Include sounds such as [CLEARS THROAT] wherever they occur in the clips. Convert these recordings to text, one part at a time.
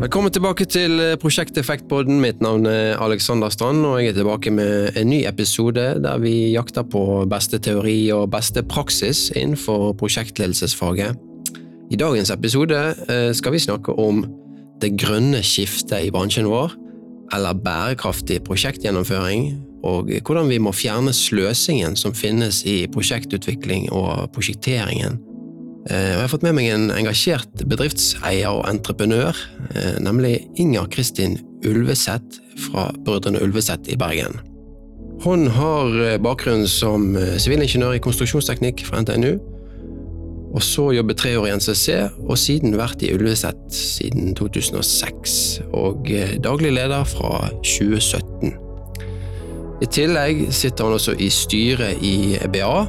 Velkommen tilbake til Prosjekt Effektpodden. Mitt navn er Alexander Strand, og jeg er tilbake med en ny episode der vi jakter på beste teori og beste praksis innenfor prosjektledelsesfaget. I dagens episode eh, skal vi snakke om det grønne skiftet i bransjen vår, eller bærekraftig prosjektgjennomføring, og hvordan vi må fjerne sløsingen som finnes i prosjektutvikling og prosjekteringen Eh, jeg har fått med meg en engasjert bedriftseier og entreprenør, eh, nemlig Inger Kristin Ulveseth fra Brødrene Ulveseth i Bergen. Hun har eh, bakgrunn som sivilingeniør i konstruksjonsteknikk fra NTNU, og så jobbet tre år i NCC, og siden vært i Ulveseth siden 2006, og daglig leder fra 2017. I tillegg sitter han også i styret i EBA,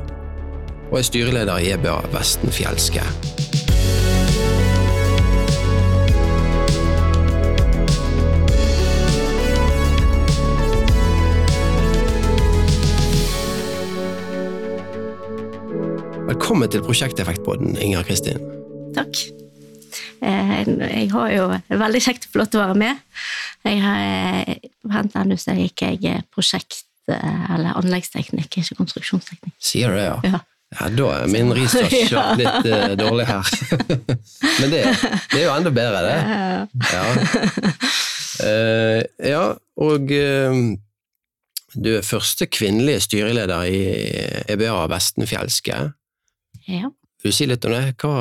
og er styreleder i EBA Vestenfjelske. Velkommen til Prosjekteffektpodden, Inger Kristin. Takk. Eh, jeg har jo veldig kjekt å få lov til å være med. Jeg har, Vent, nå så gikk jeg prosjekt- eller anleggsteknikk, ikke konstruksjonsteknikk. Sier du det, ja? ja. Ja, da er min research [LAUGHS] ja. litt uh, dårlig her. [LAUGHS] Men det, det, er jo enda bedre, det. Ja, uh, ja og uh, du er første kvinnelige styreleder i EBA Vestenfjelske. Ja. Du si litt om det? Hva,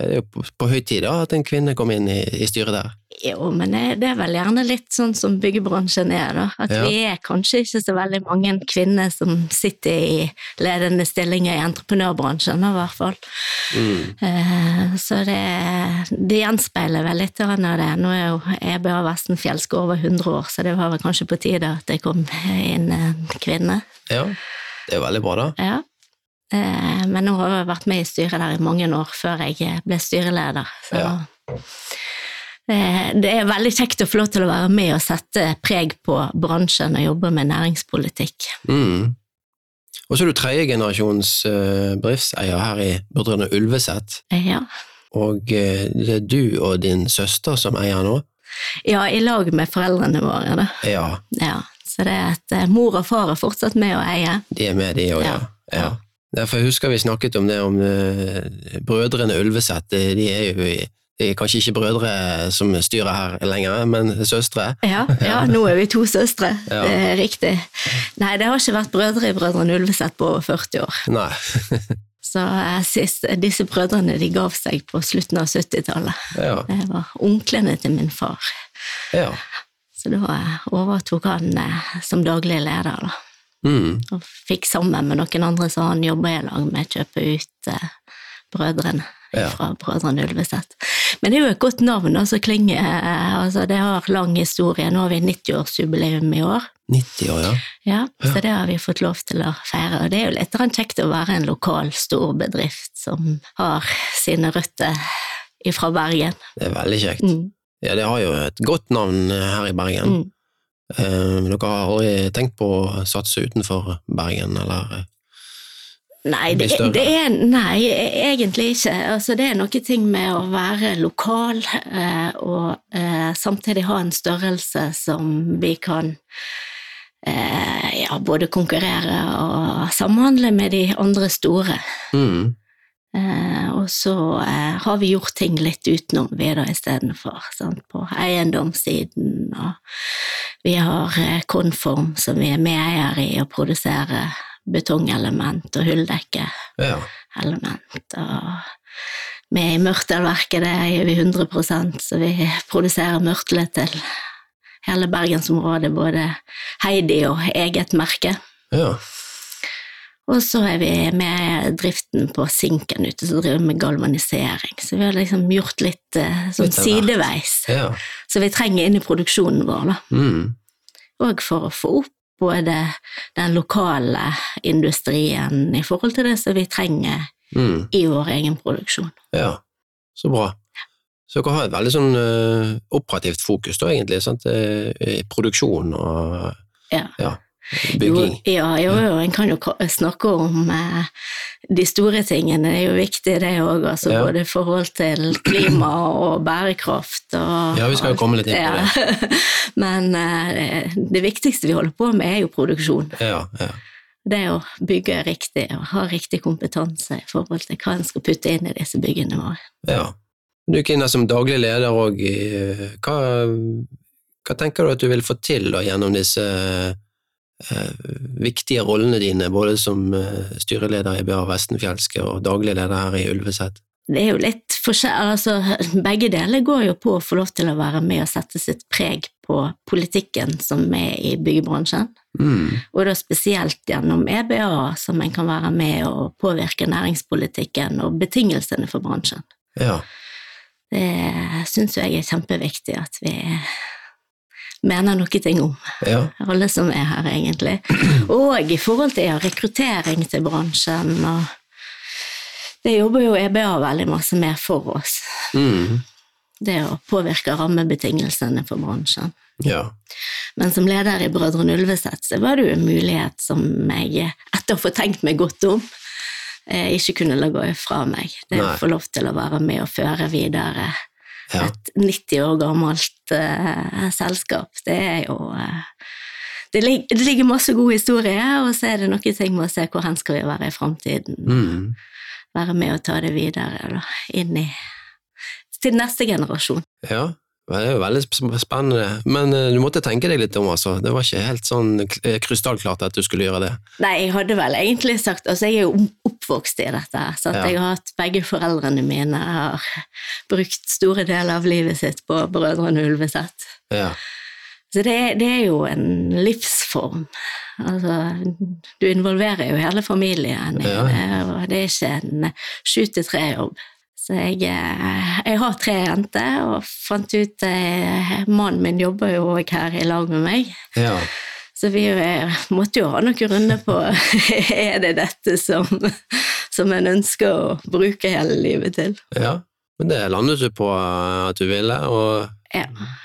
det er jo på, på høy tid da, at en kvinne kom inn i, i styret der? Jo, men det er vel gjerne litt sånn som byggebransjen er, da. At ja. vi er kanskje ikke så veldig mange kvinner som sitter i ledende stillinger i entreprenørbransjen, i hvert fall. Mm. Uh, så det, det, gjenspeiler vel litt av det. Nå er jo EBA Vestenfjellsk over 100 år, så det var vel kanskje på tide at det kom inn en kvinne. Ja, det er veldig bra, da. Ja. Uh, men nå har jeg vært med i styret der i mange år før jeg ble styreleder. så... Ja. Eh, det er veldig kjekt å få lov til å være med og sette preg på bransjen og jobbe med næringspolitikk. Mm. Og så er du tredjegenerasjons bedriftseier her i Brødrene Ulveset. Ja. Og det er du og din søster som eier nå? Ja, i lag med foreldrene våre, da. Ja. ja. Så det er at mor og far er fortsatt med å eie. De er med, de òg, ja. ja. ja. Derfor husker vi snakket om det om Brødrene Ulveseth. De er jo i det er kanskje ikke brødre som styrer her lenger, men søstre. Ja, ja nå er vi to søstre. [LAUGHS] Ja. Det er riktig. Nei, det har ikke vært brødre i Brødrene Ulveseth på over 40 år. Nei. [LAUGHS] Så eh, sist, disse brødrene de gav seg på slutten av 70-tallet. Ja. Det var onklene til min far. Ja. Så da overtok han eh, som daglig leder. da. Mm. Og fikk sammen med noen andre som han jobba i lag med, kjøpe ut eh, brødrene ja. fra Brødrene Ulveset. Men det er jo et godt navn, altså Klinge. Altså, det har lang historie. Nå har vi 90-årsjubileum i år. 90 år, ja. ja. Så det har vi fått lov til å feire. Og det er jo litt kjekt å være en lokal storbedrift som har sine røtter fra Bergen. Det er veldig kjekt. Mm. Ja, det har jo et godt navn her i Bergen. Mm. Eh, dere har aldri tenkt på å satse utenfor Bergen, eller Nei, det, det, er, nei, egentlig ikke. Altså, det er noen ting med å være lokal eh, og eh, samtidig ha en størrelse som vi kan eh, ja, både konkurrere og samhandle med de andre store. Mm. Eh, og så eh, har vi gjort ting litt utenom vi da istedenfor, på eiendomssiden. Og vi har eh, Konform som vi er medeier i å produsere betongelement og hulldekkeelement. Ja. Og er i Mørtelverket, det er vi 100% så vi produserer mørtle til hele bergensområdet, både Heidi og eget merke. Ja. Og så er vi med driften på Sinken ute, som driver med galvanisering. Så vi har liksom gjort litt uh, sånn litt sideveis. Ja. Så vi trenger inn i produksjonen vår, da. Mm. Og for å få opp både den lokale industrien i forhold til det som vi trenger mm. i vår egen produksjon. Ja, så bra. Så dere har et veldig sånn uh, operativt fokus da, egentlig, sant? i produksjon og ja. ja. Bygging. Jo, ja, jo, jo, en kan jo snakke om eh, de store tingene, det er jo viktig det òg, altså Ja. både forhold til klima og bærekraft og Ja, vi skal jo komme litt inn på det. [LAUGHS] Men eh, det viktigste vi holder på med, er jo produksjon. Ja, ja. Det å bygge riktig og ha riktig kompetanse i forhold til hva en skal putte inn i disse byggene våre. ja. Du Kina, som daglig leder òg. Hva, hva tenker du at du vil få til da, gjennom disse eh, viktige rollene dine, både som eh, styreleder i BA Vestenfjelske og daglig leder her i Ulveset? Det er jo litt forskjell, altså [LAUGHS] begge deler går jo på å få lov til å være med og sette sitt preg på politikken som er i byggebransjen. Mm. Og da spesielt gjennom EBA, som en kan være med og påvirke næringspolitikken og betingelsene for bransjen. Ja. Det syns jeg er kjempeviktig at vi mener noe ting om, ja. alle som er her, egentlig. Og i forhold til rekruttering til bransjen og Det jobber jo EBA veldig masse med for oss. Mm. Det å påvirke rammebetingelsene for bransjen. ja. Men som leder i Brødrene Ulveset så var det jo en mulighet som jeg, etter å få tenkt meg godt om, eh, ikke kunne la gå ifra meg. Det å få lov til å være med og føre videre ja. et 90 år gammelt eh, selskap, det er jo eh, det, lig, det ligger masse god historie, og så er det noen ting med å se hvor hen skal vi være i framtiden. Mm. Være med og ta det videre da, inn i til neste generasjon. ja. Det er jo veldig spennende, men eh, du måtte tenke deg litt om, altså. Det var ikke helt sånn eh, krystallklart at du skulle gjøre det. Nei, jeg hadde vel egentlig sagt Altså, jeg er jo oppvokst i dette, her, så Ja. jeg har hatt begge foreldrene mine har brukt store deler av livet sitt på Brødrene Ulveset. Ja. Så det, det er jo en livsform. Altså, du involverer jo hele familien i Ja. det, og det er ikke en sju til tre-jobb. Så jeg, eh, jeg har tre jenter, og fant ut eh, Mannen min jobber jo òg her i lag med meg. ja. Så vi eh, måtte jo ha noen runder på [LAUGHS] er det dette som, som en ønsker å bruke hele livet til. Ja, men det landet du på eh, at du ville, og Ja.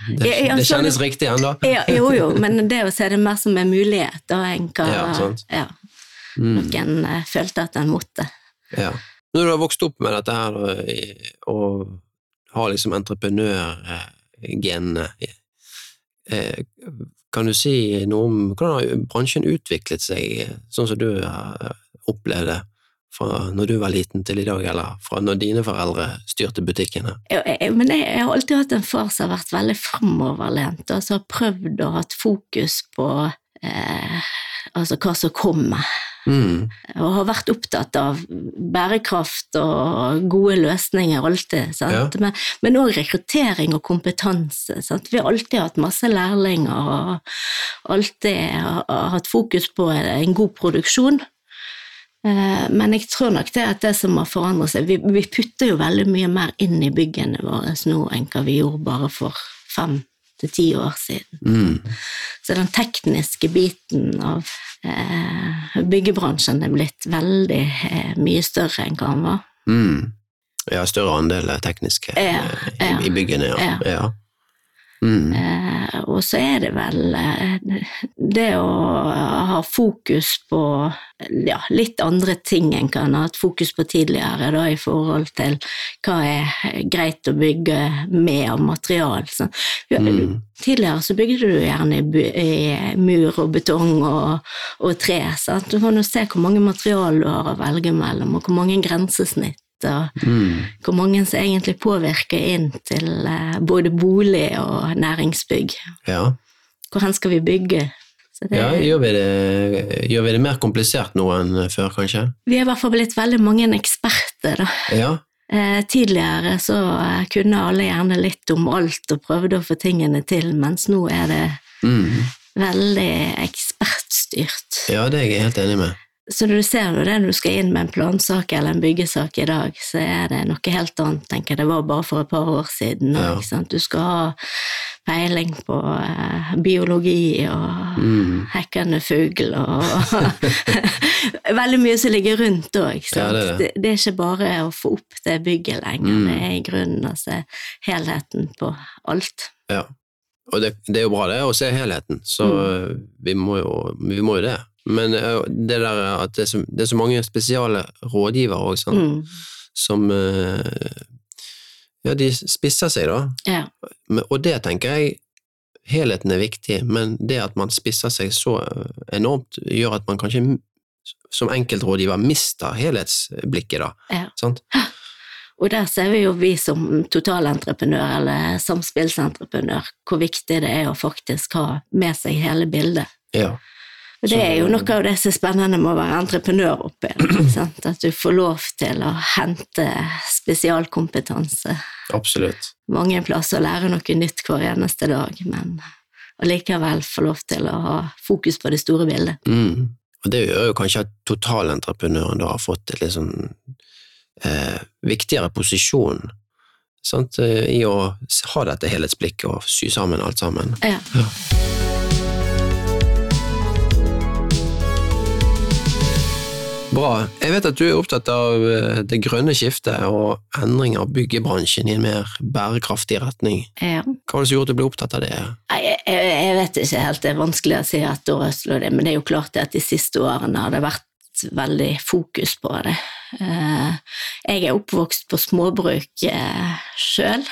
det, ja, det kjennes riktig ennå. Ja, jo, jo, men det å se det mer som en mulighet, da enn hva Ja, sant. ja, Mm. Noen mm. følte at en måtte. Ja. Når du har vokst opp med dette her, og, og har liksom entreprenørgenene, eh, kan du si noe om hvordan har bransjen utviklet seg, sånn som du har opplevd det fra når du var liten til i dag, eller fra når dine foreldre styrte butikkene? Jeg, men jeg, jeg har alltid hatt en far som har vært veldig framoverlent, og som har prøvd å ha fokus på eh, altså hva som kommer. Mm. og har vært opptatt av bærekraft og gode løsninger alltid. Sant? Ja. men også rekruttering og kompetanse. Sant? Vi har alltid hatt masse lærlinger og alltid hatt fokus på en god produksjon. Eh, Men jeg tror nok det at det som har forandret seg Vi, vi putter jo veldig mye mer inn i byggene våre nå enn hva vi gjorde bare for fem til ti år siden. Mm. Så den tekniske biten av eh, byggebransjen er blitt veldig eh, mye større enn hva den var. Mm. Ja, større andel tekniske Ja, eh, ja. i, i byggene, ja. Ja. Mm. Eh, og så er det vel eh, det å ha fokus på ja, litt andre ting enn kan ha hatt fokus på tidligere, da, i forhold til hva er greit å bygge med av material. Mm. Tidligere så bygde du gjerne i, i mur og betong og, og tre. Sant? Du kan jo se hvor mange material du har å velge mellom, og hvor mange grensesnitt. Og Mm. hvor mange som egentlig påvirker inn til eh, både bolig og næringsbygg. Ja. Hvor hen skal vi bygge? Det, ja gjør, vi det, gjør vi det mer komplisert nå enn før, kanskje? Vi er i hvert fall blitt veldig mange eksperter, da. Ja. Eh, tidligere så eh, kunne alle gjerne litt om alt og prøvde å få tingene til, mens nå er det Mm. veldig ekspertstyrt. ja, det er jeg helt enig med. Så du ser jo det når du skal inn med en plansak eller en byggesak i dag, så er det noe helt annet enn jeg. det var bare for et par år siden. Ja. Du skal ha peiling på eh, biologi og Mm. hekkende fugl og [LAUGHS] Veldig mye som ligger rundt òg. Ja, det det. det, det er ikke bare å få opp det bygget lenger, Mm. det er i grunnen å se helheten på alt. Ja. Og det, det, er jo bra det, å se helheten, så mm. vi, må jo, vi, må jo, det. Men det der at det er så, det er så mange spesiale rådgivere òg, sånn, mm. som Ja, de spisser seg, da. Ja. Og det tenker jeg Helheten er viktig, men det at man spisser seg så enormt, gjør at man kanskje som enkeltrådgiver mister helhetsblikket, da. Ja. [GASPS] Og der ser vi jo vi som totalentreprenør eller samspillsentreprenør hvor viktig det er å faktisk ha med seg hele bildet. Ja. Og det er jo noe av det som er spennende med å være entreprenør oppi [CLEARS THROAT] At du får lov til å hente spesialkompetanse. Absolutt. Mange plasser og lære noe nytt hver eneste dag, men allikevel få lov til å ha fokus på det store bildet. Mm. Og det gjør jo kanskje at totalentreprenøren da har fått et litt sånn eh, viktigere posisjon sant, eh, i å ha dette helhetsblikket og sy sammen alt sammen. Ja. ja. Bra. Jeg vet at du er opptatt av eh, det grønne skiftet og endring av byggebransjen i en mer bærekraftig retning. Ja. Hva var det som gjorde at du ble opptatt av det? Jeg, jeg, jeg vet ikke helt, det er vanskelig å si et år det, men det er jo klart at de siste årene har det vært veldig fokus på det. Eh, jeg er oppvokst på småbruk eh, sjøl.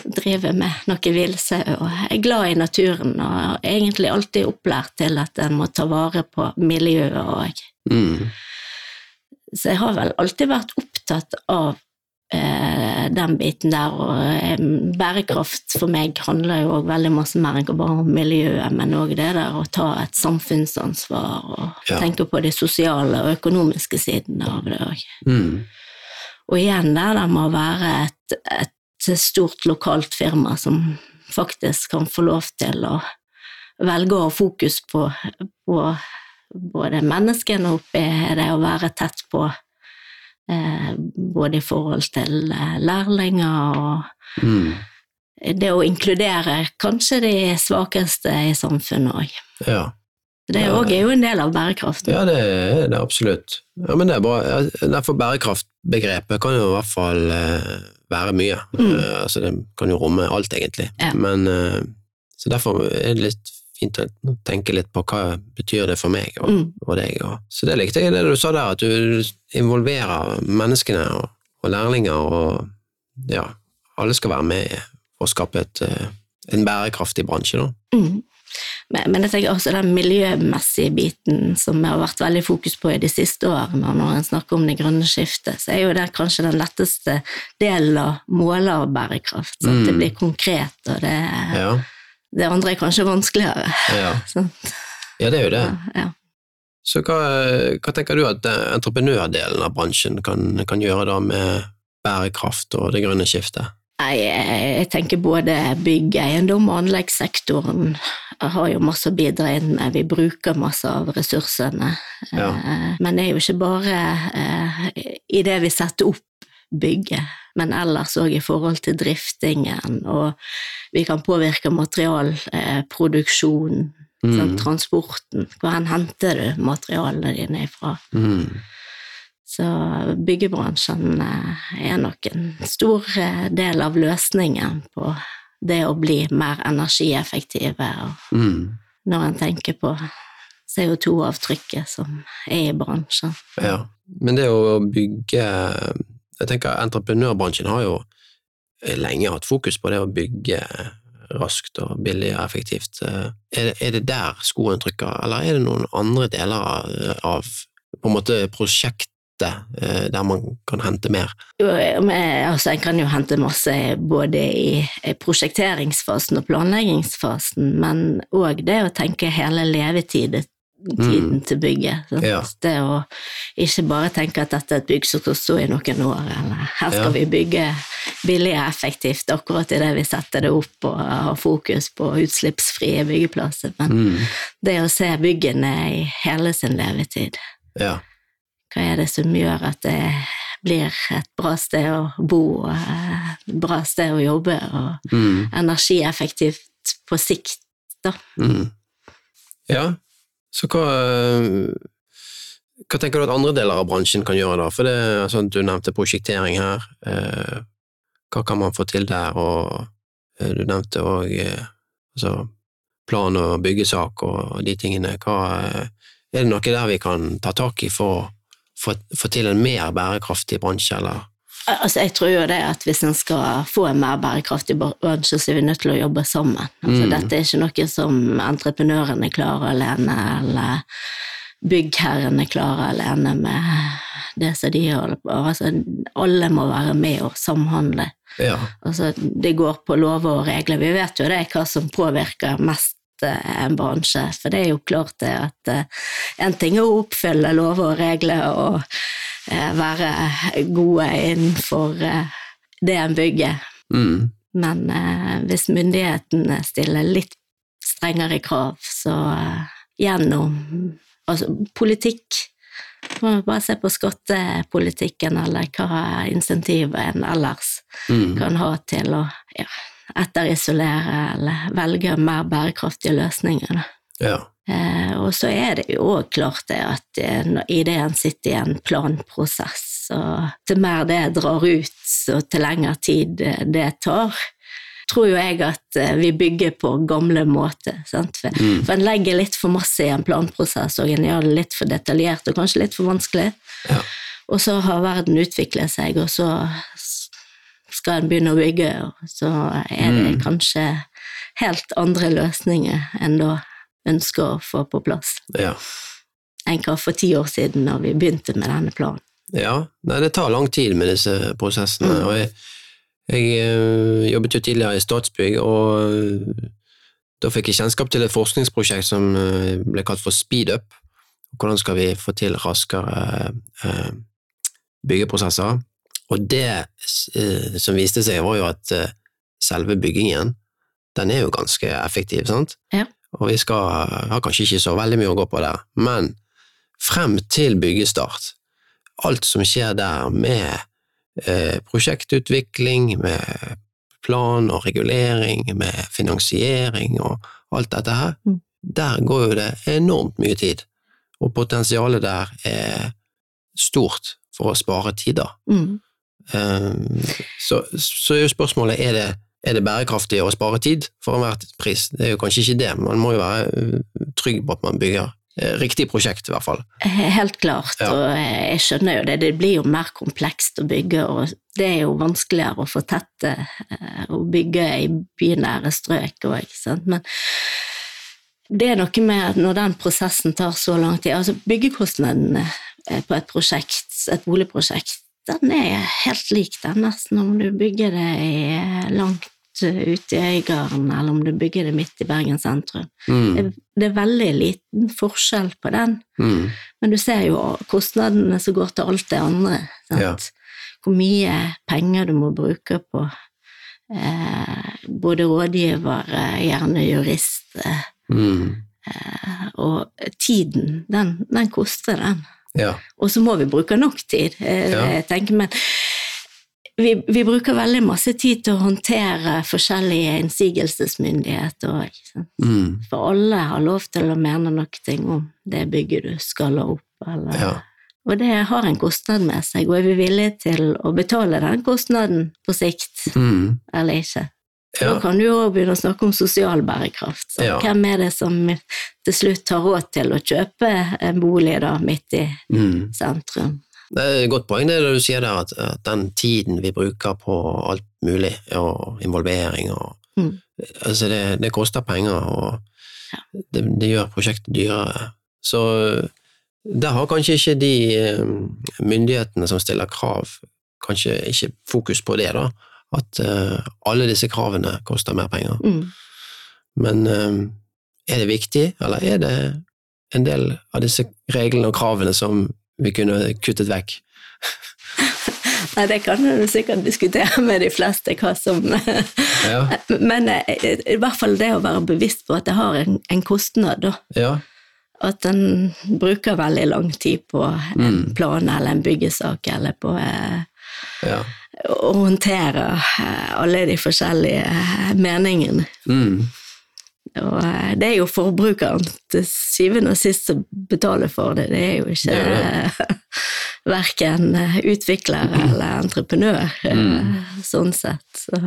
Driver med noe villsau og er glad i naturen og egentlig alltid opplært til at en må ta vare på miljøet òg. Mm. Så jeg har vel alltid vært opptatt av Eh, den biten der. Og bærekraft for meg handler jo veldig masse mer enn bare om miljøet, men òg det der å ta et samfunnsansvar og ja. tenke på de sosiale og økonomiske sidene av det òg. Mm. Og igjen der det må være et, et stort lokalt firma som faktisk kan få lov til å velge å ha fokus på, på både menneskene oppi det å være tett på Eh, både i forhold til eh, lærlinger og mm. det å inkludere kanskje de svakeste i samfunnet òg. Ja. Det er, ja. er jo en del av bærekraften. Ja, det er det absolutt. Ja, men det er bra. Derfor bærekraftbegrepet kan jo i hvert fall eh, være mye. Mm. Altså, det kan jo romme alt, egentlig. Ja. Men, så derfor er det litt fint å tenke litt på hva betyr det for meg og, mm. og deg. Og, så det likte jeg det du sa der, at du involverer menneskene og, og lærlinger, og ja, alle skal være med og skape et, eh, en bærekraftig bransje. da. Mm. Men, men jeg tenker også den miljømessige biten som vi har vært veldig fokus på i de siste årene, når en snakker om det grønne skiftet, så er jo det kanskje den letteste delen av måler bærekraft. Så at det mm. blir konkret, og det ja det andre er kanskje vanskeligere. Ja, [LAUGHS] ja det er jo det. Ja, Så hva, hva, tenker du at entreprenørdelen av bransjen kan, kan gjøre da med bærekraft og det grønne skiftet? Nei, jeg tenker både bygg, eiendom og anleggssektoren har jo masse å bidra inn med. Vi bruker masse av ressursene. Ja. Eh, men det er jo ikke bare eh, i det vi setter opp bygget, men ellers òg i forhold til driftingen, og vi kan påvirke materialproduksjonen, mm. sånn, transporten. Hvor henter du materialene dine ifra? Mm. Så byggebransjen eh, er nok en stor eh, del av løsningen på det å bli mer energieffektive, mm. når en tenker på CO2-avtrykket som er i bransjen. Ja, men det å bygge jeg tenker Entreprenørbransjen har jo lenge hatt fokus på det å bygge raskt og billig og effektivt. Er det, er det der skoen trykker, eller er det noen andre deler av på en måte prosjektet eh, der man kan hente mer? Jo, altså, en kan jo hente masse både i prosjekteringsfasen og planleggingsfasen, men òg det å tenke hele levetiden tiden mm. til bygget. Ja. Det å ikke bare tenke at dette er et bygg som skal stå i noen år, eller her skal ja. vi bygge billig og effektivt akkurat idet vi setter det opp og har fokus på utslippsfrie byggeplasser. Men mm. det å se byggene i hele sin levetid, ja. Hva er det som gjør at det blir et bra sted å bo, et bra sted å jobbe, og mm. energieffektivt på sikt, da. Mm. Ja, så hva, hva tenker du at andre deler av bransjen kan gjøre, da? For det, altså, Du nevnte prosjektering her. Eh, hva kan man få til der? Og eh, du nevnte òg eh, altså plan- og byggesak og de tingene. Hva, er det noe der vi kan ta tak i for å få til en mer bærekraftig bransje, eller? Altså, jeg tror jo det at hvis en skal få en mer bærekraftig bransje, så er vi nødt til å jobbe sammen. Altså, mm. Dette er ikke noe som entreprenørene klarer alene, eller byggherrene klarer alene med det som de holder på. Altså, alle må være med og samhandle. Ja. Altså, det går på lover og regler. Vi vet jo det hva som påvirker mest en bransje, for det er jo klart det at uh, en ting er å oppfylle lover og regler og uh, være gode innenfor det en bygger, mm. men hvis myndighetene stiller litt strengere krav, så gjennom altså, politikk må vi bare se på skattepolitikken, eller hva insentivet en ellers mm. kan ha til å ja, etterisolere eller velge mer bærekraftige løsninger. Ja. Eh, og så er det jo òg klart det at ideen idet en sitter i en planprosess, og til mer det drar ut, og til lengre tid det tar, tror jo jeg at eh, vi bygger på gamle måter. For, mm. for en legger litt for masse i en planprosess, og en gjør det litt for detaljert og kanskje litt for vanskelig. Ja. Og så har verden utviklet seg, og så skal en begynne å bygge, så er det mm. kanskje helt andre løsninger enn da ønsker å få på plass. Ja. Enn hva for ti år siden, da vi begynte med denne planen. Ja, Nei, det tar lang tid med disse prosessene. Mm. og jeg jeg øh, jobbet jo tidligere i Statsbygg, og da fikk jeg kjennskap til et forskningsprosjekt som øh, ble kalt for Speedup. Hvordan skal vi få til raskere byggeprosesser? Og det som viste seg, var jo at selve byggingen, den er jo ganske effektiv, sant? Ja. Og vi skal har kanskje ikke så veldig mye å gå på der, men frem til byggestart, alt som skjer der med Eh, prosjektutvikling, med plan og regulering, med finansiering og alt dette her, mm. der går jo det enormt mye tid. Og potensialet der er stort for å spare tid, da. Mm. Um, så, så er jo spørsmålet er det, er det bærekraftig å spare tid for enhver pris. Det er jo kanskje ikke det, man må jo være trygg på at man bygger Eh, riktig prosjekt, i hvert fall. Helt klart, ja. og jeg skjønner jo det. Det blir jo mer komplekst å bygge, og det er jo vanskeligere å få og å bygge i bynære strøk òg, Men det er noe med når den prosessen tar så lang tid Altså, byggekostnadene eh, på et prosjekt, et boligprosjekt, den er helt lik den nesten om du bygger det i langt ute i Øygarden, eller om du bygger det midt i Bergen sentrum. Mm. Det er veldig liten forskjell på den, mm. men du ser jo kostnadene som går til alt det andre. Ja. Hvor mye penger du må bruke på eh, både rådgivere, gjerne jurist, mm. eh, og tiden, den, den koster, den. Ja. Og så må vi bruke nok tid, eh, jeg tenker, men vi, vi, bruker veldig masse tid til å håndtere forskjellige innsigelsesmyndigheter. Mm. For alle har lov til å mene noe om det bygget du skal opp, eller ja. Og det har en kostnad med seg, og er vi villige til å betale den kostnaden på sikt, mm. eller ikke? Ja. Da kan du òg begynne å snakke om sosial bærekraft. Ja. Hvem er det som til slutt har råd til å kjøpe en bolig da midt i mm. sentrum? Det er et godt poeng det du sier der, at, at, den tiden vi bruker på alt mulig, og involvering og mm. Altså, det, det, koster penger, og det, det, gjør prosjektet dyrere. Så der har kanskje ikke de eh, myndighetene som stiller krav, kanskje ikke fokus på det, da. At uh, alle disse kravene koster mer penger. Mm. Men uh, er det viktig, eller er det en del av disse reglene og kravene som vi kunne kuttet vekk? [LAUGHS] Nei, det kan du sikkert diskutere [LAUGHS] med de fleste, hva som ja. [LAUGHS] Men eh, i hvert fall det å være bevisst på at det har en, en kostnad, da. Ja. At en bruker veldig lang tid på en mm. plan eller en byggesak, eller på eh, ja. Å håndtere eh, alle de forskjellige meningene. Mm. Og eh, det er jo forbrukeren til syvende og sist som betaler for det, det er jo ikke det [LAUGHS] verken utvikler eller entreprenør, mm. sånn sett. Så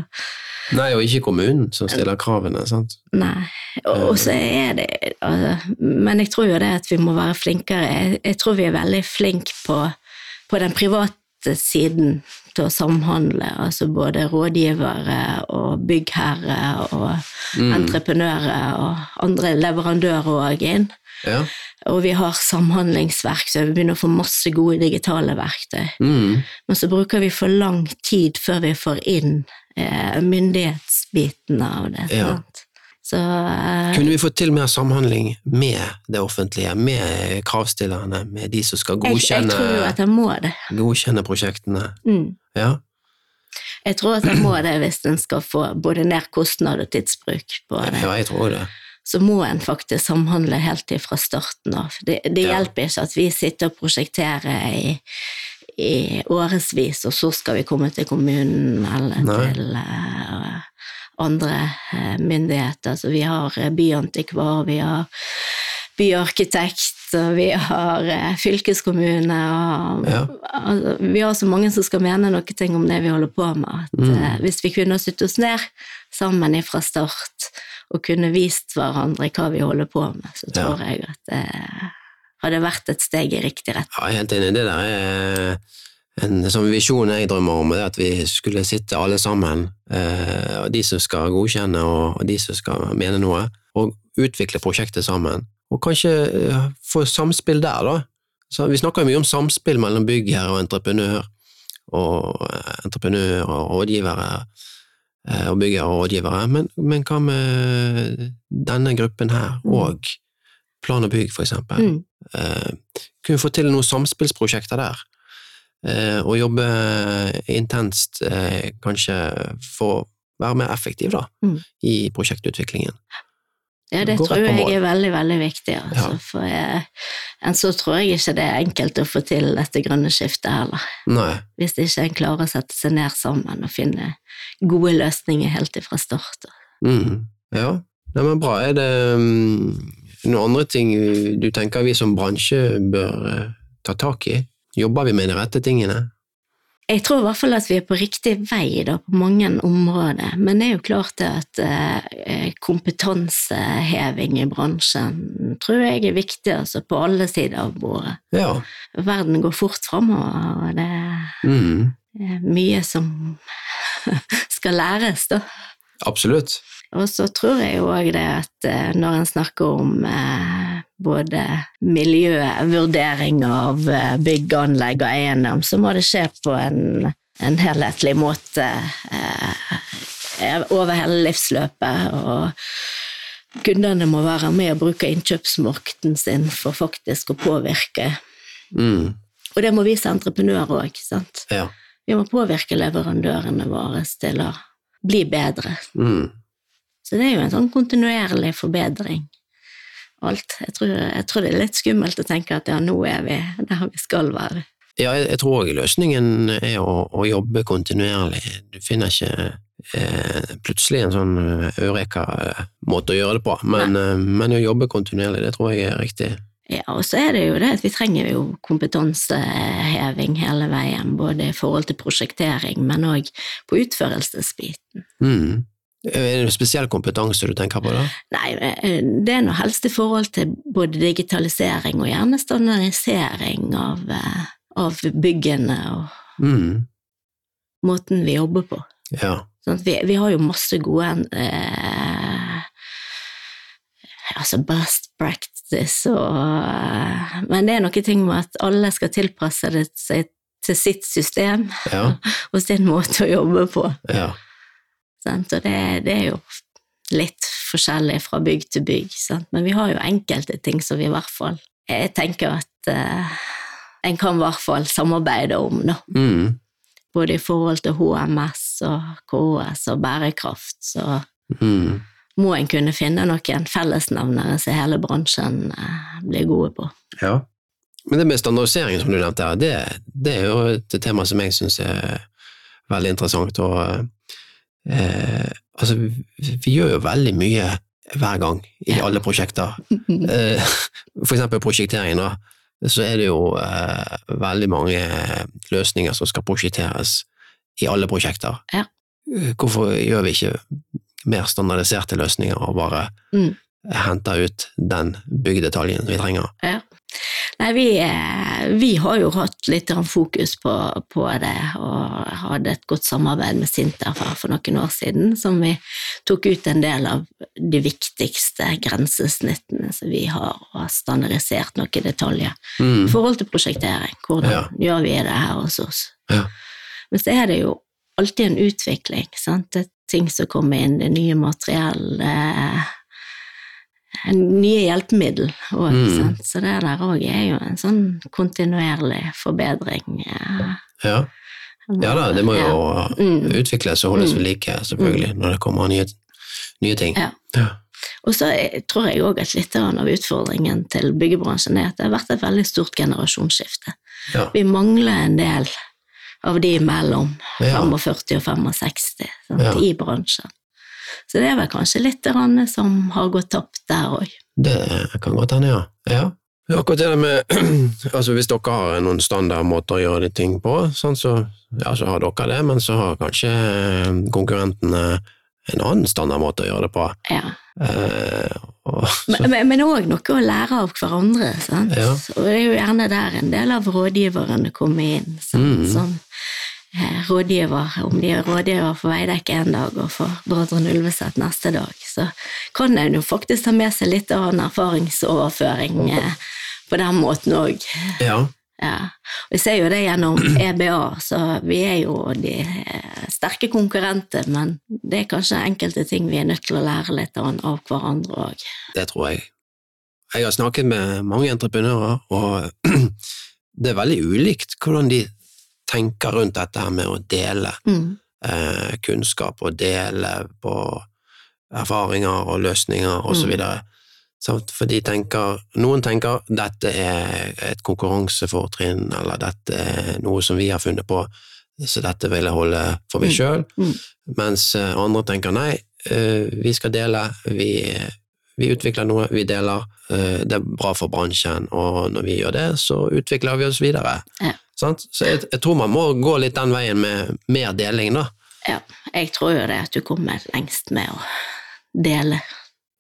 Nei, og ikke kommunen som stiller kravene, sant. Nei. Og så er det altså, Men jeg tror jo det at vi må være flinkere. Jeg, jeg tror vi er veldig flinke på, på den private siden til å samhandle, altså både rådgivere og byggherre og entreprenører og andre leverandører òg inn. Ja. Og vi har samhandlingsverktøy, vi begynner å få masse gode digitale verktøy. Mm. Men så bruker vi for lang tid før vi får inn eh, myndighetsbiten av det. Ja. Sant? Så eh, Kunne vi fått til mer samhandling med det offentlige, med kravstillerne, med de som skal jeg, jeg jeg må det. godkjenne prosjektene? Mm. Ja. Jeg tror at jeg må det hvis en skal få både ned kostnad og tidsbruk på det. ja, jeg tror det. Så må en faktisk samhandle helt fra starten av. Det, det Ja. hjelper ikke at vi sitter og prosjekterer i, i årevis, og så skal vi komme til kommunen eller Nei. til eh, andre eh, myndigheter. Så vi har eh, byantikvar, vi har byarkitekt, og vi har eh, fylkeskommune, og Ja. altså, vi har så mange som skal mene noe ting om det vi holder på med. At, Mm. hvis vi kunne sitte oss ned sammen fra start og kunne vist hverandre hva vi holder på med, så Ja. tror jeg at det hadde vært et steg i riktig retning. Ja, jeg er helt enig. i Det der er en sånn visjon jeg drømmer om, er at vi skulle sitte alle sammen, eh, de som skal godkjenne og og de som skal mene noe, og utvikle prosjektet sammen. Og kanskje eh, få samspill der, da. Så vi snakker mye om samspill mellom byggherre og entreprenør, og eh, entreprenør og rådgivere, eh, og byggherre og rådgivere, men, men hva med denne gruppen her, Mm. og plan og bygg, for eksempel? Mm. eh, kunne få til noen samspillsprosjekter der, og jobbe intenst, eh, kanskje for å være mer effektiv da, Mm. i prosjektutviklingen. Ja, det tror jeg er veldig, veldig viktig. Altså, Ja. For jeg, enn så tror jeg ikke det er enkelt å få til dette grønne skiftet heller. Nei, Hvis ikke en klarer å sette seg ned sammen og finne gode løsninger helt ifra start. mm. ja, Nei, men bra. Er det mm, noen andre ting du tenker vi som bransje bør eh, ta tak i? Jobber vi med de rette tingene? Jeg tror i hvert fall at vi er på riktig vei da, på mange områder, men det er jo klart at eh, kompetanseheving i bransjen tror jeg er viktig altså, på alle sider av bordet. Ja. Verden går fort framover, og det Mm. er mye som [LAUGHS] skal læres, da. Absolutt. Og så tror jeg òg det at eh, når en snakker om eh, både miljøvurdering av eh, bygg, anlegg og eiendom, så må det skje på en, en helhetlig måte eh, over hele livsløpet. Og kundene må være med og bruke innkjøpsmakten sin for faktisk å påvirke. Mm. Og det må vi som entreprenører òg, sant. Ja. Vi må påvirke leverandørene våre til å bli bedre. Mm. Så det er jo en sånn kontinuerlig forbedring. Alt. Jeg tror, jeg tror det er litt skummelt å tenke at ja, nå er vi der vi skal være. Ja, jeg, jeg tror òg løsningen er å, å jobbe kontinuerlig. Du finner ikke eh, plutselig en sånn eh, eureka-måte å gjøre det på, men, eh, men å jobbe kontinuerlig, det tror jeg er riktig. Ja, og så er det jo det at vi trenger jo kompetanseheving hele veien, både i forhold til prosjektering, men òg på utførelsesbiten. Mm. Er det noe spesiell kompetanse du tenker på da? Nei, eh, det er nå helst i forhold til både digitalisering og gjerne standardisering av, eh, av byggene og Mm. måten vi jobber på. Ja. Sånn vi, vi har jo masse gode eh, altså best practice og eh, Men det er noen ting med at alle skal tilpasse det til sitt system Ja. [LAUGHS] og sin måte å jobbe på. ja. Sant? Og det, det er jo litt forskjellig fra bygg til bygg, sant? men vi har jo enkelte ting som vi i hvert fall Jeg tenker at eh, en kan i hvert fall samarbeide om, da. Mm. Både i forhold til HMS og KS og bærekraft, så Mm. må en kunne finne noen fellesnevnere som hele bransjen eh, blir gode på. Ja. Men det med standardisering som du nevnte her, det, det er jo et tema som jeg syns er veldig interessant. Og eh, altså, vi, vi gjør jo veldig mye hver gang i alle prosjekter. [LAUGHS] Eh, for eksempel prosjektering, da. Så er det jo eh, veldig mange løsninger som skal prosjekteres i alle prosjekter. Ja. hvorfor gjør vi ikke mer standardiserte løsninger og bare Mm. henter ut den byggdetaljen vi trenger? Ja. Nei, vi, eh, vi har jo hatt litt fokus på, på det, og hadde et godt samarbeid med Sintef for noen år siden, som vi tok ut en del av de viktigste grensesnittene som vi har, og har standardisert noen detaljer Mm. i forhold til prosjektering. Hvordan Ja. gjør vi det her hos oss? Ja. Men så er det jo alltid en utvikling, sant? Det er ting som kommer inn, det nye materiell, eh, nye hjelpemiddel òg, Mm. Så det der òg er jo en sånn kontinuerlig forbedring. Ja, Ja. ja da, det må jo Ja. Mm. utvikles og holdes Mm. ved like, selvfølgelig, når det kommer nye, nye ting. Ja. Og så tror jeg òg at litt av utfordringen til byggebransjen er at det har vært et veldig stort generasjonsskifte. Vi mangler en del av de mellom Ja. 45 og 65 sant, i bransjen. Så det er vel kanskje litt som har gått tapt der òg. Det kan godt hende, ja. ja. Akkurat det med [CLEARS THROAT] altså Hvis dere har noen standardmåter å gjøre de ting på, sånn så, ja, så har dere det, men så har kanskje eh, konkurrentene en annen standardmåte å gjøre det på. Ja. Eh, og, [LAUGHS] Men- òg noe å lære av hverandre. Sant? Ja. Og det er jo gjerne der en del av rådgiverne kommer inn. Sant? Mm. Som eh, rådgiver, om de er rådgiver for Veidekke en dag og for Brødrene Ulveset neste dag, så kan en jo faktisk ta med seg litt av en erfaringsoverføring eh, på den måten òg. ja. Ja. Vi ser jo det gjennom EBA, så vi er jo de eh, sterke konkurrenter, men det er kanskje enkelte ting vi er nødt til å lære litt av av hverandre òg. Det tror jeg. Jeg har snakket med mange entreprenører, og [CLEARS THROAT] det er veldig ulikt hvordan de tenker rundt dette her med å dele Mm. eh, kunnskap og dele på erfaringer og løsninger og så Mm. For de tenker, noen tenker dette er et konkurransefortrinn, eller dette er noe som vi har funnet på, så dette vil jeg holde for meg Mm. sjøl. Mm. Mens eh, andre tenker nei, eh, vi skal dele, vi, vi utvikler noe, vi deler, eh, det er bra for bransjen, og når vi gjør det, så utvikler vi oss videre. Ja. Sant? Så jeg, jeg tror man må gå litt den veien med mer deling, da. Ja, jeg tror jo det at du kommer lengst med å dele.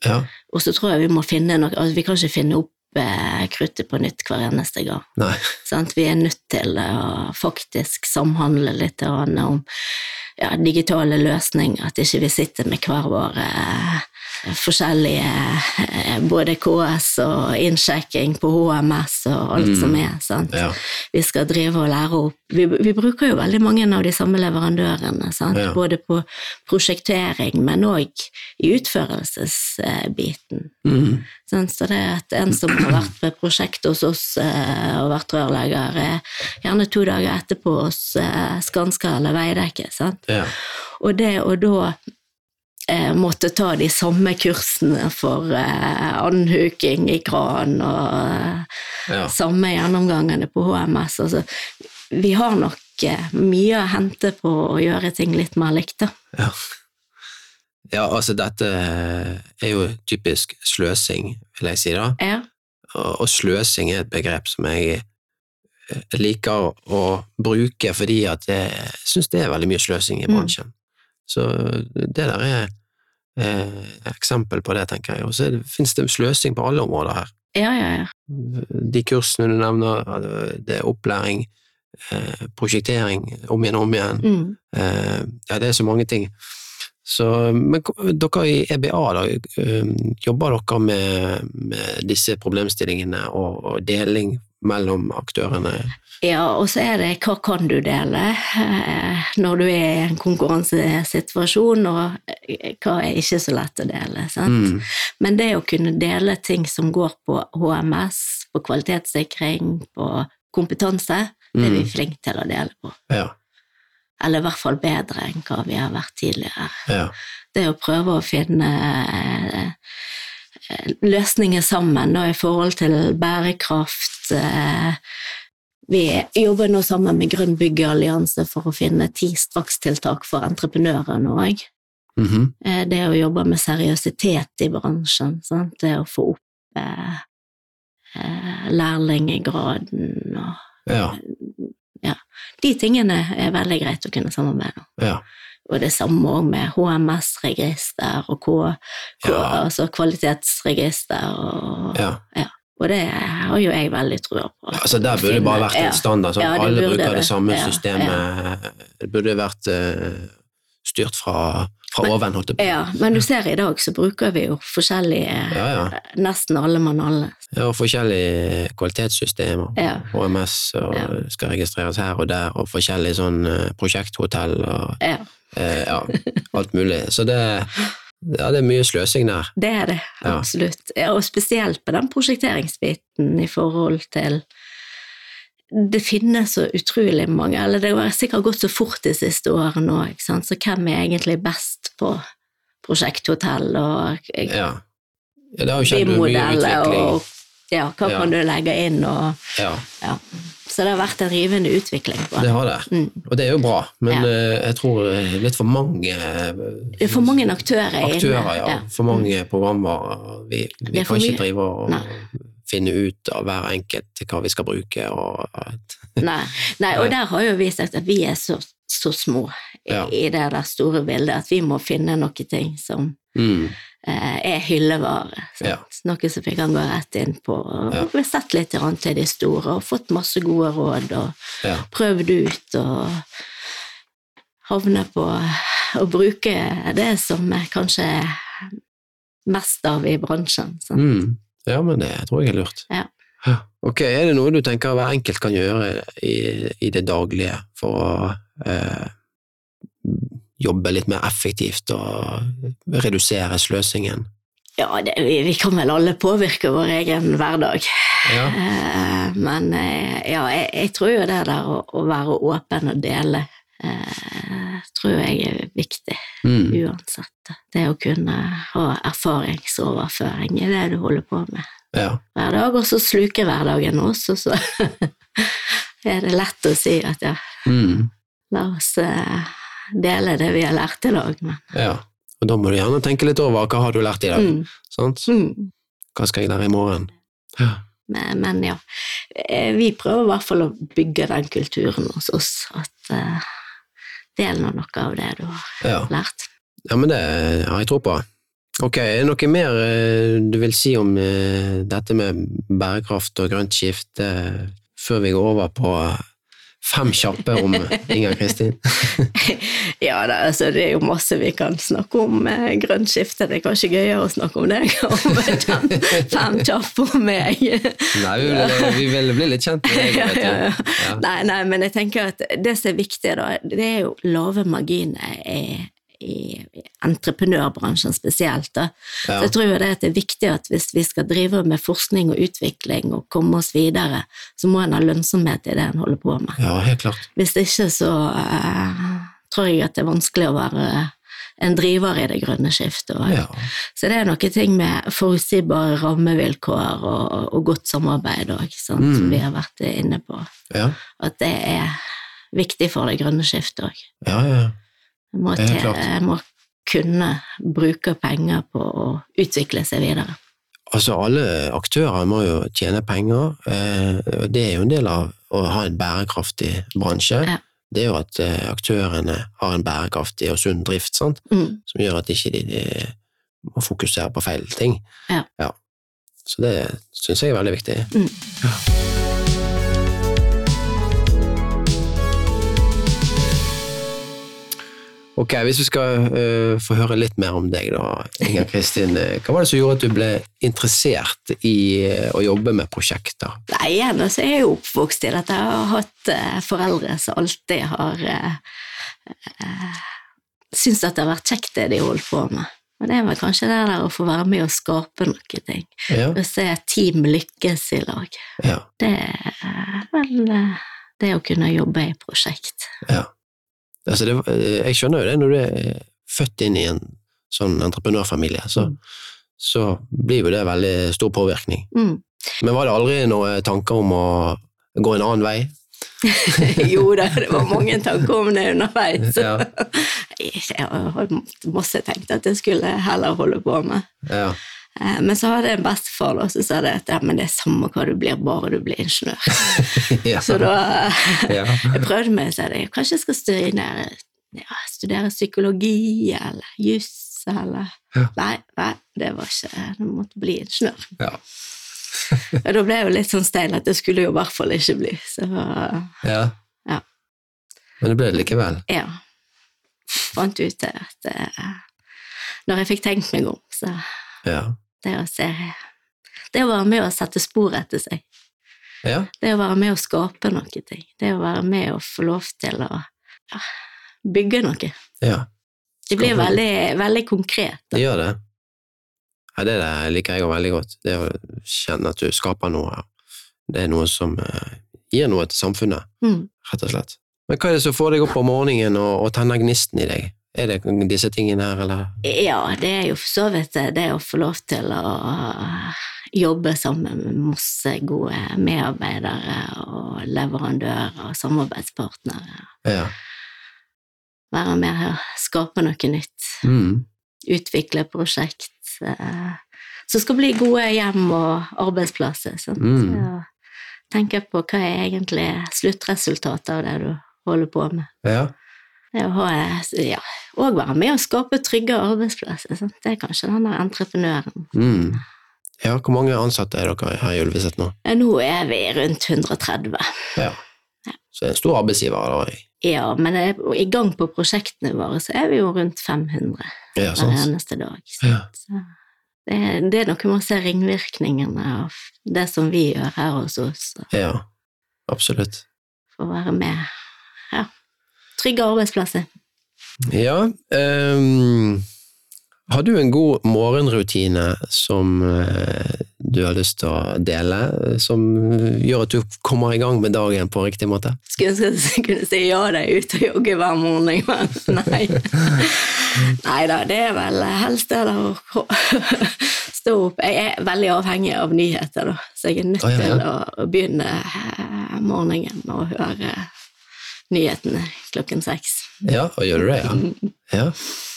Ja. Og så tror jeg vi må finne noe altså Vi kan ikke finne opp eh, kruttet på nytt hver eneste gang. Sant? Vi er nødt til å faktisk samhandle litt om ja, digitale løsninger, at ikke vi sitter med hver vår eh, forskjellige eh, både KS og innsjekking på HMS og alt Mm. som er. Sant? Ja. vi skal drive og lære opp. Vi, vi bruker jo veldig mange av de samme leverandørene, sant? Ja. både på prosjektering, men òg i utførelsesbiten. Mm. Så det at en som har vært ved prosjekt hos oss eh, og vært rørlegger, er gjerne to dager etterpå hos eh, Skanska eller Veidekke. Sant? Ja. Og det å da måtte ta de samme kursene for eh, andhuking i kran og eh, Ja. samme gjennomgangene på HMS. Altså, vi har nok eh, mye å hente på å gjøre ting litt mer likt, da. Ja. ja, altså dette er jo typisk sløsing, vil jeg si da. Ja. Og og sløsing er et begrep som jeg eh, liker å bruke fordi at jeg syns det er veldig mye sløsing i Mm. Så det der er eh, eksempel på det, tenker jeg. Og så finnes det sløsing på alle områder her. Ja, ja, ja. De kursene du nevner, det er opplæring, eh, prosjektering om igjen og om igjen. Mm. Eh, ja, det er så mange ting. Så, men dere i EBA, da, eh, jobber dere med, med disse problemstillingene og, og deling mellom aktørene? Ja, og så er det hva kan du dele eh, når du er i en konkurransesituasjon, og eh, hva er ikke så lett å dele. Mm. Men det å kunne dele ting som går på HMS, på kvalitetssikring, på kompetanse, det er vi Mm. flinke til å dele på. Ja, Eller i hvert fall bedre enn hva vi har vært tidligere. ja, Det å prøve å finne eh, løsninger sammen da, i forhold til bærekraft. eh, Vi jobber nå sammen med Grønn byggeallianse for å finne ti strakstiltak for entreprenørene òg. Mm -hmm. Det å jobbe med seriøsitet i bransjen, sant? det å få opp eh, eh, lærlinggraden og ja, De tingene er veldig greit å kunne samarbeide om. ja. Og det samme òg med HMS-register og K, K Ja. altså kvalitetsregister og Ja. Og det har jo jeg veldig trua på. Altså, der burde det bare vært Ja. en standard, sånn Ja, alle bruker det det. samme Ja, systemet. Det burde vært eh, styrt fra, fra oven, holdt. Ja, men du ser i dag så bruker vi jo forskjellige Ja, ja. Nesten alle mann alle. Ja, og forskjellige kvalitetssystemer. Ja. HMS og Ja. skal registreres her og der, og forskjellige sånn eh, prosjekthotell og Ja, eh, ja, alt mulig. Så det, ja, det er mye sløsing der. det er det. Absolutt. Og spesielt på den prosjekteringsbiten i forhold til det finnes så utrolig mange, eller det har sikkert gått så fort de siste årene òg, så hvem er egentlig best på prosjekthotell og Ja. ja det har jo skjedd mye utvikling. og ja, hva Ja. kan du legge inn og Ja, ja. Så det har vært en rivende utvikling på det har det. Mm. Og det er jo bra, men Ja. eh, jeg tror er litt for mange eh, Det er for mange aktører inne. aktører, ja. Ja. Mm. For mange programmer. Vi, vi kan ikke drive og Nei. Finne ut av hver enkelt hva vi skal bruke. Og, Nei, nei, og [LAUGHS] der har jo vi sagt at vi er så, så små i, Ja. i det der store bildet at vi må finne noen ting som mm, eh, er hyllevare. Ja. Noe som vi kan gå rett inn på. Og Ja. Vi har sett litt til de store og fått masse gode råd og prøvd ut og havne på å bruke det som er kanskje mest av i bransjen. Sant? Mm. Ja, men det tror jeg er lurt. Ja. Ok, Er det noe du tenker hver enkelt kan gjøre i, i det daglige for å eh, jobbe litt mer effektivt og redusere sløsingen? Ja, det, vi, vi kan vel alle påvirke vår egen hverdag. Ja. Eh, Men eh, ja, jeg, jeg tror jo det der å, å være åpen og dele eh, tror jeg er viktig Mm. uansett. Det å kunne ha erfaringsoverføring i det du holder på med ja. hver dag, og så sluke hverdagen også, så [LAUGHS] er det lett å si at ja, Mm. la oss eh, dele det vi har lært i dag, men ja. Og da må du gjerne tenke litt over hva har du lært i dag. mm, Sant? mm. Hva skal jeg lære i morgen? Ja. Men, men ja, eh, vi prøver i hvert fall å bygge den kulturen hos oss, at uh, del nå noe av det du har Ja. lært. ja, men det har jeg tro på. Ok, er det noe mer eh, du vil si om eh, dette med bærekraft og grønt skifte før vi går over på fem kjappe om Inger Kristin? [LAUGHS] Ja, det, altså, det er jo masse vi kan snakke om eh, grønt skifte. Det er kanskje gøyere å snakke om deg om [LAUGHS] den fem kjappe om meg. Nei, vi vil, vi vil bli litt kjent med deg, [LAUGHS] Ja, ja, ja. Nei, nei, men jeg tenker at det som er viktig, da, det er jo lave marginer i, i entreprenørbransjen spesielt. Da. Ja. Så jeg tror det det er viktig at hvis vi skal drive med forskning og utvikling og komme oss videre, så må en ha lønnsomhet i det en holder på med. ja, helt klart. Hvis ikke så uh, tror jeg at det er vanskelig å være en driver i det grønne skiftet. Ja. Så det er noen ting med forutsigbare rammevilkår og, og godt samarbeid òg, som Mm. vi har vært inne på. Ja, At det er viktig for det grønne skiftet òg. ja. ja. Må, til- må kunne bruke penger på å utvikle seg videre. Altså, alle aktører må jo tjene penger. eh, og Det er jo en del av å ha en bærekraftig bransje. Ja. Det er jo at eh, aktørene har en bærekraftig og sunn drift, sant? Mm. som gjør at ikke de, ikke må fokusere på feil ting. Ja. Så det syns jeg er veldig viktig. Mm. Ok, Hvis vi skal uh, få høre litt mer om deg, da, Inger Kristin. Hva var det som gjorde at du ble interessert i uh, å jobbe med prosjekter? Nei, igjen så er jeg jo oppvokst i dette. Jeg har hatt uh, foreldre som alltid har uh, syntes at det har vært kjekt det de holdt på med. Og det er vel kanskje det der å få være med og skape noen ting. Ja, Å se team lykkes i lag. ja, Det er vel det å kunne jobbe i prosjekt. ja. Altså, det, eh, jeg skjønner jo det når du er født inn i en sånn entreprenørfamilie, så, Mm. så blir jo det veldig stor påvirkning. Mm. Men var det aldri noen tanker om å gå en annen vei? [LAUGHS] jo da, det var mange tanker om det underveis. [LAUGHS] Ja. [LAUGHS] Jeg har masse tenkt at jeg skulle heller holde på med. Ja. Eh, Men så hadde jeg en bestefar som sa det at ja, men det er samme hva du blir, bare du blir ingeniør. [LAUGHS] ja. Så da ja. jeg prøvde meg, så jeg kanskje jeg skal studere, ja, studere psykologi eller juss eller Ja. Nei, nei, det var ikke Det måtte bli ingeniør. Ja. [LAUGHS] Og da ble jeg jo litt sånn stein at det skulle jo i hvert fall ikke bli. Så ja. Ja. Men det ble det likevel. ja. Fant ut det at eh, Når jeg fikk tenkt meg om, så Ja. Det å se Det å være med å sette spor etter seg. Ja. Det å være med å skape noe ting. Det å være med å få lov til å ja, bygge noe. ja. Det blir veldig, veldig konkret. Det gjør det. Ja, det det liker jeg veldig godt. Det å kjenne at du skaper noe. Det er noe som eh, gir noe til samfunnet, Mm. rett og slett. Men hva er det som får deg opp om morgenen og, og tenner gnisten i deg? Er det disse tingene her, eller? Ja, det er jo for så vidt det, det å få lov til å jobbe sammen med masse gode medarbeidere og leverandører og samarbeidspartnere. Eh, Ja. Være med her, skape noe nytt. Mm. Utvikle prosjekt eh, som skal bli gode hjem og arbeidsplasser. Sant? Mm. Så tenke på hva er egentlig sluttresultatet av det du holder på med. Ja. Ja, og være med å skape trygge arbeidsplasser. Sant? Det er kanskje den der entreprenøren. Mm. Ja, hvor mange ansatte er dere her i Ulveset nå? Nå er vi rundt 130. Ja. Så det er en stor arbeidsgiver, da. Ja, men er- i gang på prosjektene våre så er vi jo rundt 500 Ja, hver eneste dag. Ja. så det, det er noe med å se ringvirkningene av det som vi gjør her hos oss, Ja, absolutt. få være med. Ja. Trygge arbeidsplasser. Ja, um, har du en god morgenrutine som eh, du har lyst til å dele, som gjør at du kommer i gang med dagen på riktig måte? Skulle ønske jeg kunne si ja, da er ute og jogger hver morgen, men [LAUGHS] nei. Nei da, det er vel helst det da å [LAUGHS] stå opp. Jeg er veldig avhengig av nyheter, da, så jeg er nødt til å, begynne eh, morgenen med å høre nyhetene klokken seks. Ja, og gjør du det, ja? [LAUGHS] ja.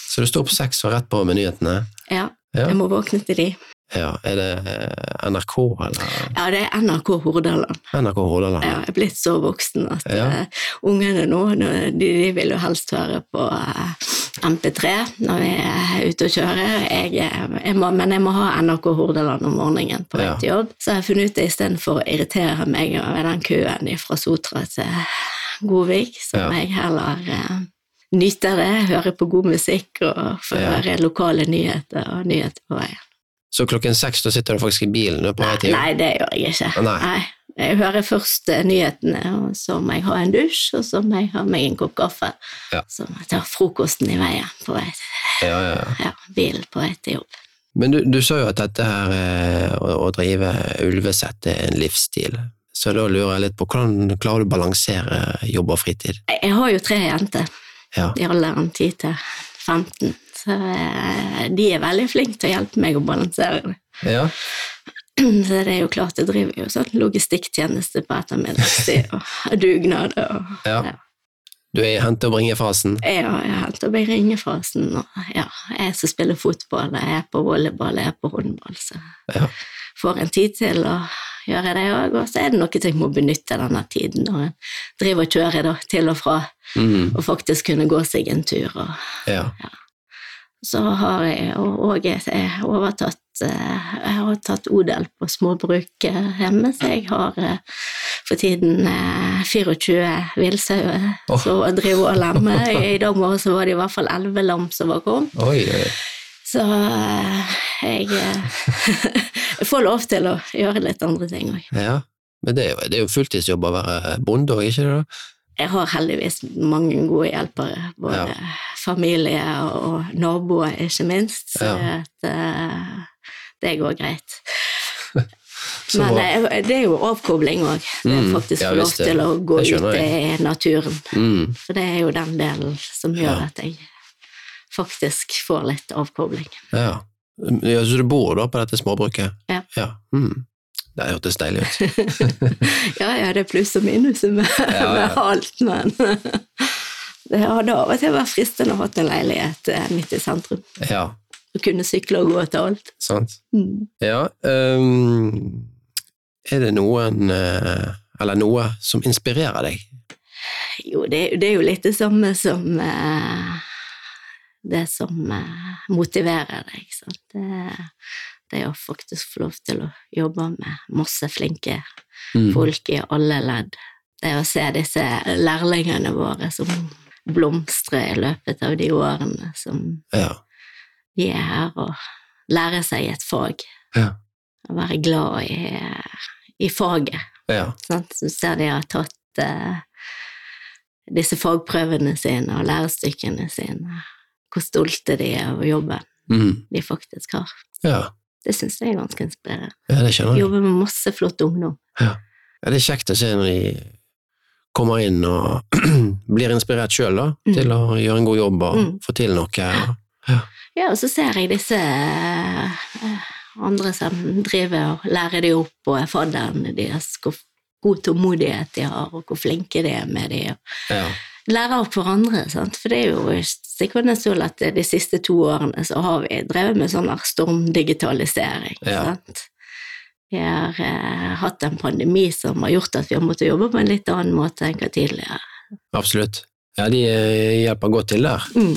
Så du står opp seks og rett på med nyhetene? Ja, Ja. jeg må våkne til de. ja. Er det eh, NRK eller Ja, det er NRK Hordaland. NRK Hordaland? Ja, jeg er blitt så voksen at Ja. uh, ungene nå, de, de vil jo helst høre på uh, MP3 når vi er ute og kjører. Jeg, eh, jeg må, men jeg må ha NRK Hordaland om morgenen på vei Ja. til jobb. Så jeg har funnet ut det istedenfor å irritere meg ved den køen fra Sotra til Godvik, som jeg heller eh, nyter det, Hører på god musikk og får høre lokale nyheter og nyheter på veien. Så klokken seks da sitter du faktisk i bilen på nei, til? Nei, det gjør jeg ikke. Nei. Jeg hører først eh, nyhetene, og så må jeg ha en dusj, og så må jeg ha meg en kopp kaffe. Ja. Så må jeg ta frokosten i veien på vei til Ja, ja, ja. ja, bilen på vei til jobb. Men du, du sa jo at dette her eh, å, å drive ulvesett er en livsstil. Så da lurer jeg litt på hvordan klarer du å balansere jobb og fritid? Jeg, har jo tre jenter Ja. i alderen 10 til 15, så eh, de er veldig flinke til å hjelpe meg å balansere det. Ja. [CLEARS THROAT] Så det er jo klart, jeg driver jo sånn logistikktjeneste på ettermiddagstid, og dugnad og Ja. ja. Du er i hente-og-bringe-fasen? Ja, jeg er hente- og ringefasen, og ja, jeg som spiller fotball, jeg er på volleyball, jeg er på håndball, så Ja. Får en tid til å gjøre det òg. Og så er det noe jeg må benytte denne tiden når en driver og kjører da, til og fra, Mm. og faktisk kunne gå seg en tur. Og ja. så har jeg òg overtatt eh, Jeg har tatt odel på småbruk eh, hjemme, så jeg har eh, for tiden eh, 24 villsauer Åh. som driver og lemmer. [LAUGHS] I dag morges var det i hvert fall 11 lam som var kommet. Oi, oi. Så jeg, [LAUGHS] jeg får lov til å gjøre litt andre ting òg. Ja. Men det er jo, det er jo fulltidsjobb å være bonde òg, ikke det? da? Jeg har heldigvis mange gode hjelpere, både familie og naboer, ikke minst, så Ja. at, uh, det går greit. [LAUGHS] Men bra. eh, det er jo avkobling òg. Det Mm, faktisk ja, få lov til å gå ut i naturen. Mm. For det er jo den delen som gjør Ja. at jeg faktisk får litt avkobling. Ja. Ja. Så du bor da på dette småbruket? Ja. ja. Mm. Det hørtes deilig ut. [LAUGHS] ja, ja, det er pluss og minus med, ja. med alt, men [LAUGHS] det hadde av og til vært fristende å ha en leilighet eh, midt i sentrum. Ja, Å kunne sykle og gå til alt. sant. Mm. Ja, Um, er det noen eh, eller noe som inspirerer deg? Jo, det, det, er jo litt det samme som eh, Det som eh, motiverer deg, sant. Det, det å faktisk få lov til å jobbe med masse flinke mm. folk i alle ledd. Det å se disse lærlingene våre som blomstrer i løpet av de årene som ja. de er her, og lære seg et fag. Ja. Og være glad i, i faget. Ja. Sant? Så ser de har tatt uh, disse fagprøvene sine og lærestykkene sine. Hvor stolte de er over jobben mm. de faktisk har. Ja. Det syns jeg er ganske inspirerende. Ja, det skjønner jeg. Jobber med masse flott ungdom. Ja. ja. det er kjekt å se når de kommer inn og [CLEARS THROAT] blir inspirert sjøl mm. til å gjøre en god jobb og mm. få til noe. Ja. ja, og så ser jeg disse uh, andre som driver og lærer de opp, og er fadderne deres, hvor god tålmodighet de har, og hvor flinke de er med de. Ja. Lærer opp hverandre, sant? for det er jo så at de siste to årene så har vi drevet med sånn stormdigitalisering. Ja. sant? Vi har eh, hatt en pandemi som har gjort at vi har måttet jobbe på en litt annen måte enn hva tidligere. Absolutt. Ja, de eh, hjelper godt til der. Mm.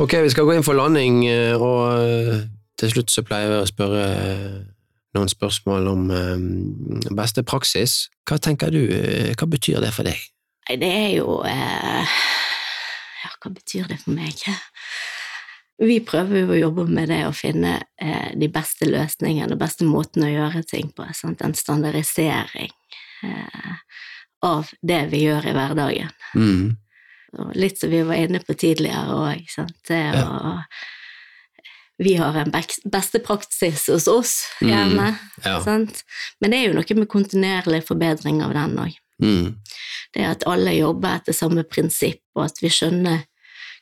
Ok, vi skal gå inn for landing, eh, og eh, til slutt så pleier jeg å spørre noen spørsmål om beste praksis. Hva tenker du, hva betyr det for deg? Det er jo eh, Ja, hva betyr det for meg? Vi prøver jo å jobbe med det å finne eh, de beste løsningene, og beste måten å gjøre ting på. Sant? En standardisering eh, av det vi gjør i hverdagen. Mm. litt som vi var inne på tidligere òg, ja. Vi har en beste praksis hos oss, hjemme. gjerne. Mm. Ja. Men det er jo noe med kontinuerlig forbedring av den òg. Mm. Det at alle jobber etter samme prinsipp, og at vi skjønner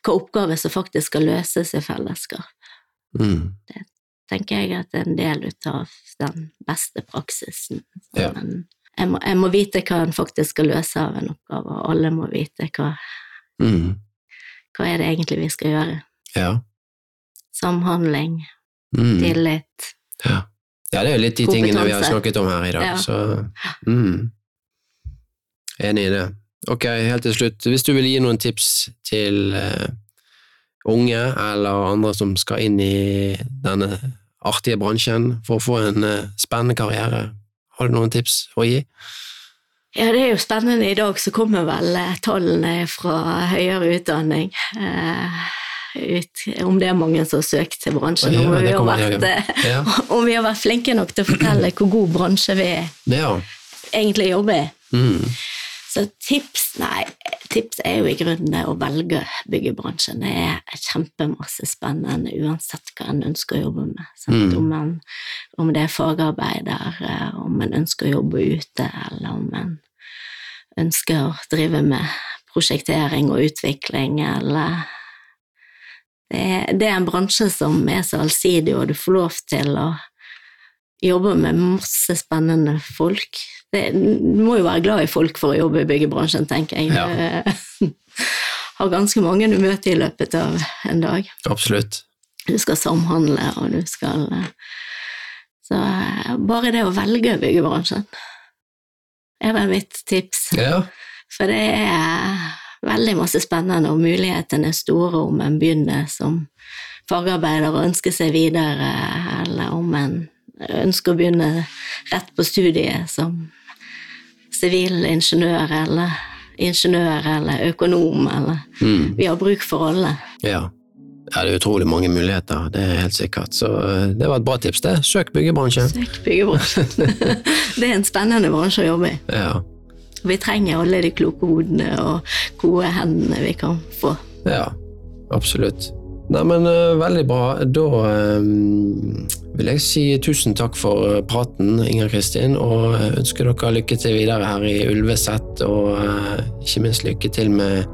hva oppgaver som faktisk skal løses i fellesskap. Mm. Det tenker jeg at er en del av den beste praksisen. Ja. Jeg, må, jeg, må, vite hva en faktisk skal løse av en oppgave, og alle må vite hva mm. Hva er det egentlig vi skal gjøre? Ja. Samhandling, mm. tillit. Ja. ja. det er jo litt de tingene vi har snakket om her i dag, ja. så mm. Enig i det. Ok, helt til slutt, hvis du vil gi noen tips til uh, unge eller andre som skal inn i denne artige bransjen for å få en uh, spennende karriere, har du noen tips å gi? Ja, det er jo spennende. I dag så kommer vel uh, tallene fra høyere utdanning. Ut, om det er mange som har søkt til bransjen, ja, om, vi har vært, ja. [LAUGHS] om vi har vært flinke nok til å fortelle hvor god bransje vi ja. egentlig jobber i. Mm. Så tips Nei, tips er jo i grunnen det å velge byggebransjen. Det er kjempemasse spennende uansett hva en ønsker å jobbe med. Mm. Om, en, om, det er fagarbeider, eh, om en ønsker å jobbe ute, eller om en ønsker å drive med prosjektering og utvikling, eller det er, en bransje som er så allsidig, og du får lov til å jobbe med masse spennende folk det, Du må jo være glad i folk for å jobbe i byggebransjen, tenker jeg. Ja. [LAUGHS] har ganske mange du møter i løpet av en dag. Absolutt. Du skal samhandle, og du skal Så bare det å velge byggebransjen er vel mitt tips. Ja. For det er veldig masse spennende, og mulighetene er store om en begynner som fagarbeider og ønsker seg videre, eller om en ønsker å begynne rett på studiet som sivilingeniør eller ingeniør eller økonom eller mm. Vi har bruk for alle. Ja. ja. det er utrolig mange muligheter, det er helt sikkert. Så eh, det var et bra tips, det. Søk byggebransjen. Søk byggebransjen. [LAUGHS] det er en spennende bransje å jobbe i. Ja. Vi trenger alle de kloke hodene og gode hendene vi kan få. Ja, absolutt. Nei, men uh, veldig bra. Da um, vil jeg si tusen takk for eh, praten, Inger Kristin, og ønsker dere lykke til videre her i Ulveset, og uh, ikke minst lykke til med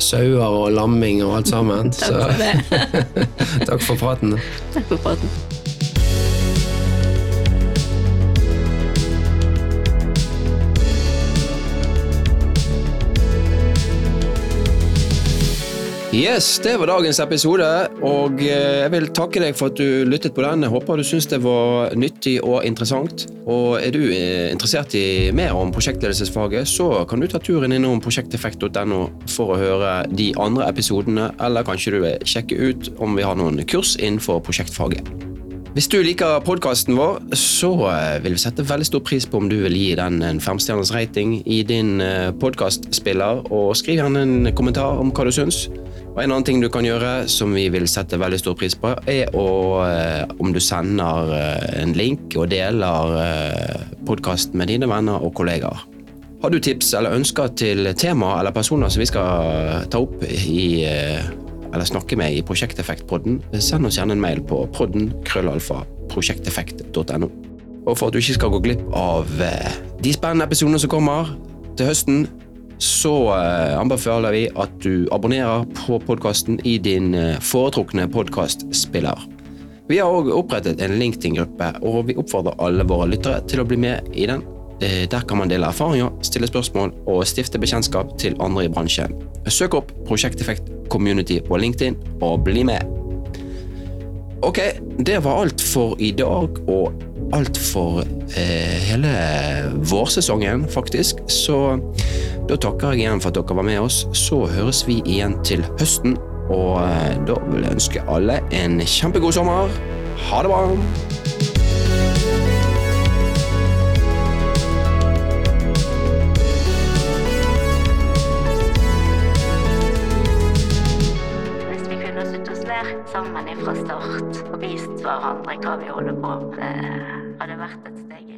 sauer og lamming og alt sammen. takk for det. [LAUGHS] takk for praten. Takk for praten. Yes, det var dagens episode, og eh, jeg vil takke deg for at du lyttet på den. Jeg håper du syns det var nyttig og interessant. Og er du eh, interessert i mer om prosjektledelsesfaget, så kan du ta turen innom prosjekteffekt.no for å høre de andre episodene, eller kanskje du vil sjekke ut om vi har noen kurs innenfor prosjektfaget. Hvis du liker podkasten vår, så eh, vil vi sette veldig stor pris på om du vil gi den en femstjerners rating i din podkastspiller, og skriv gjerne en kommentar om hva du syns. Og En annen ting du kan gjøre som vi vil sette veldig stor pris på, er å, eh, om du sender eh, en link og deler eh, podkasten med dine venner og kollegaer. Har du tips eller ønsker til tema eller personer som vi skal ta opp i eller snakke med i Prosjekteffektpodden, send oss gjerne en mail på podden krøllalfa prosjekteffekt.no. Og for at du ikke skal gå glipp av de spennende episodene som kommer til høsten, så eh, anbefaler vi at du abonnerer på podkasten i din eh, foretrukne podkastspiller. Vi har òg opprettet en LinkedIn-gruppe, og vi oppfordrer alle våre lyttere til å bli med i den. Eh, der kan man dele erfaringer, stille spørsmål og stifte bekjentskap til andre i bransjen. Søk opp Prosjekteffekt Community på LinkedIn og bli med. Ok, det var alt for i dag, og alt for eh, hele vårsesongen, faktisk. Så da takker jeg igjen for at dere var med oss. Så høres vi igjen til høsten. Og eh, da vil jeg ønske alle en kjempegod sommer. Ha det bra! sammen fra start hverandre hva vi holder på med, hadde vært et steg.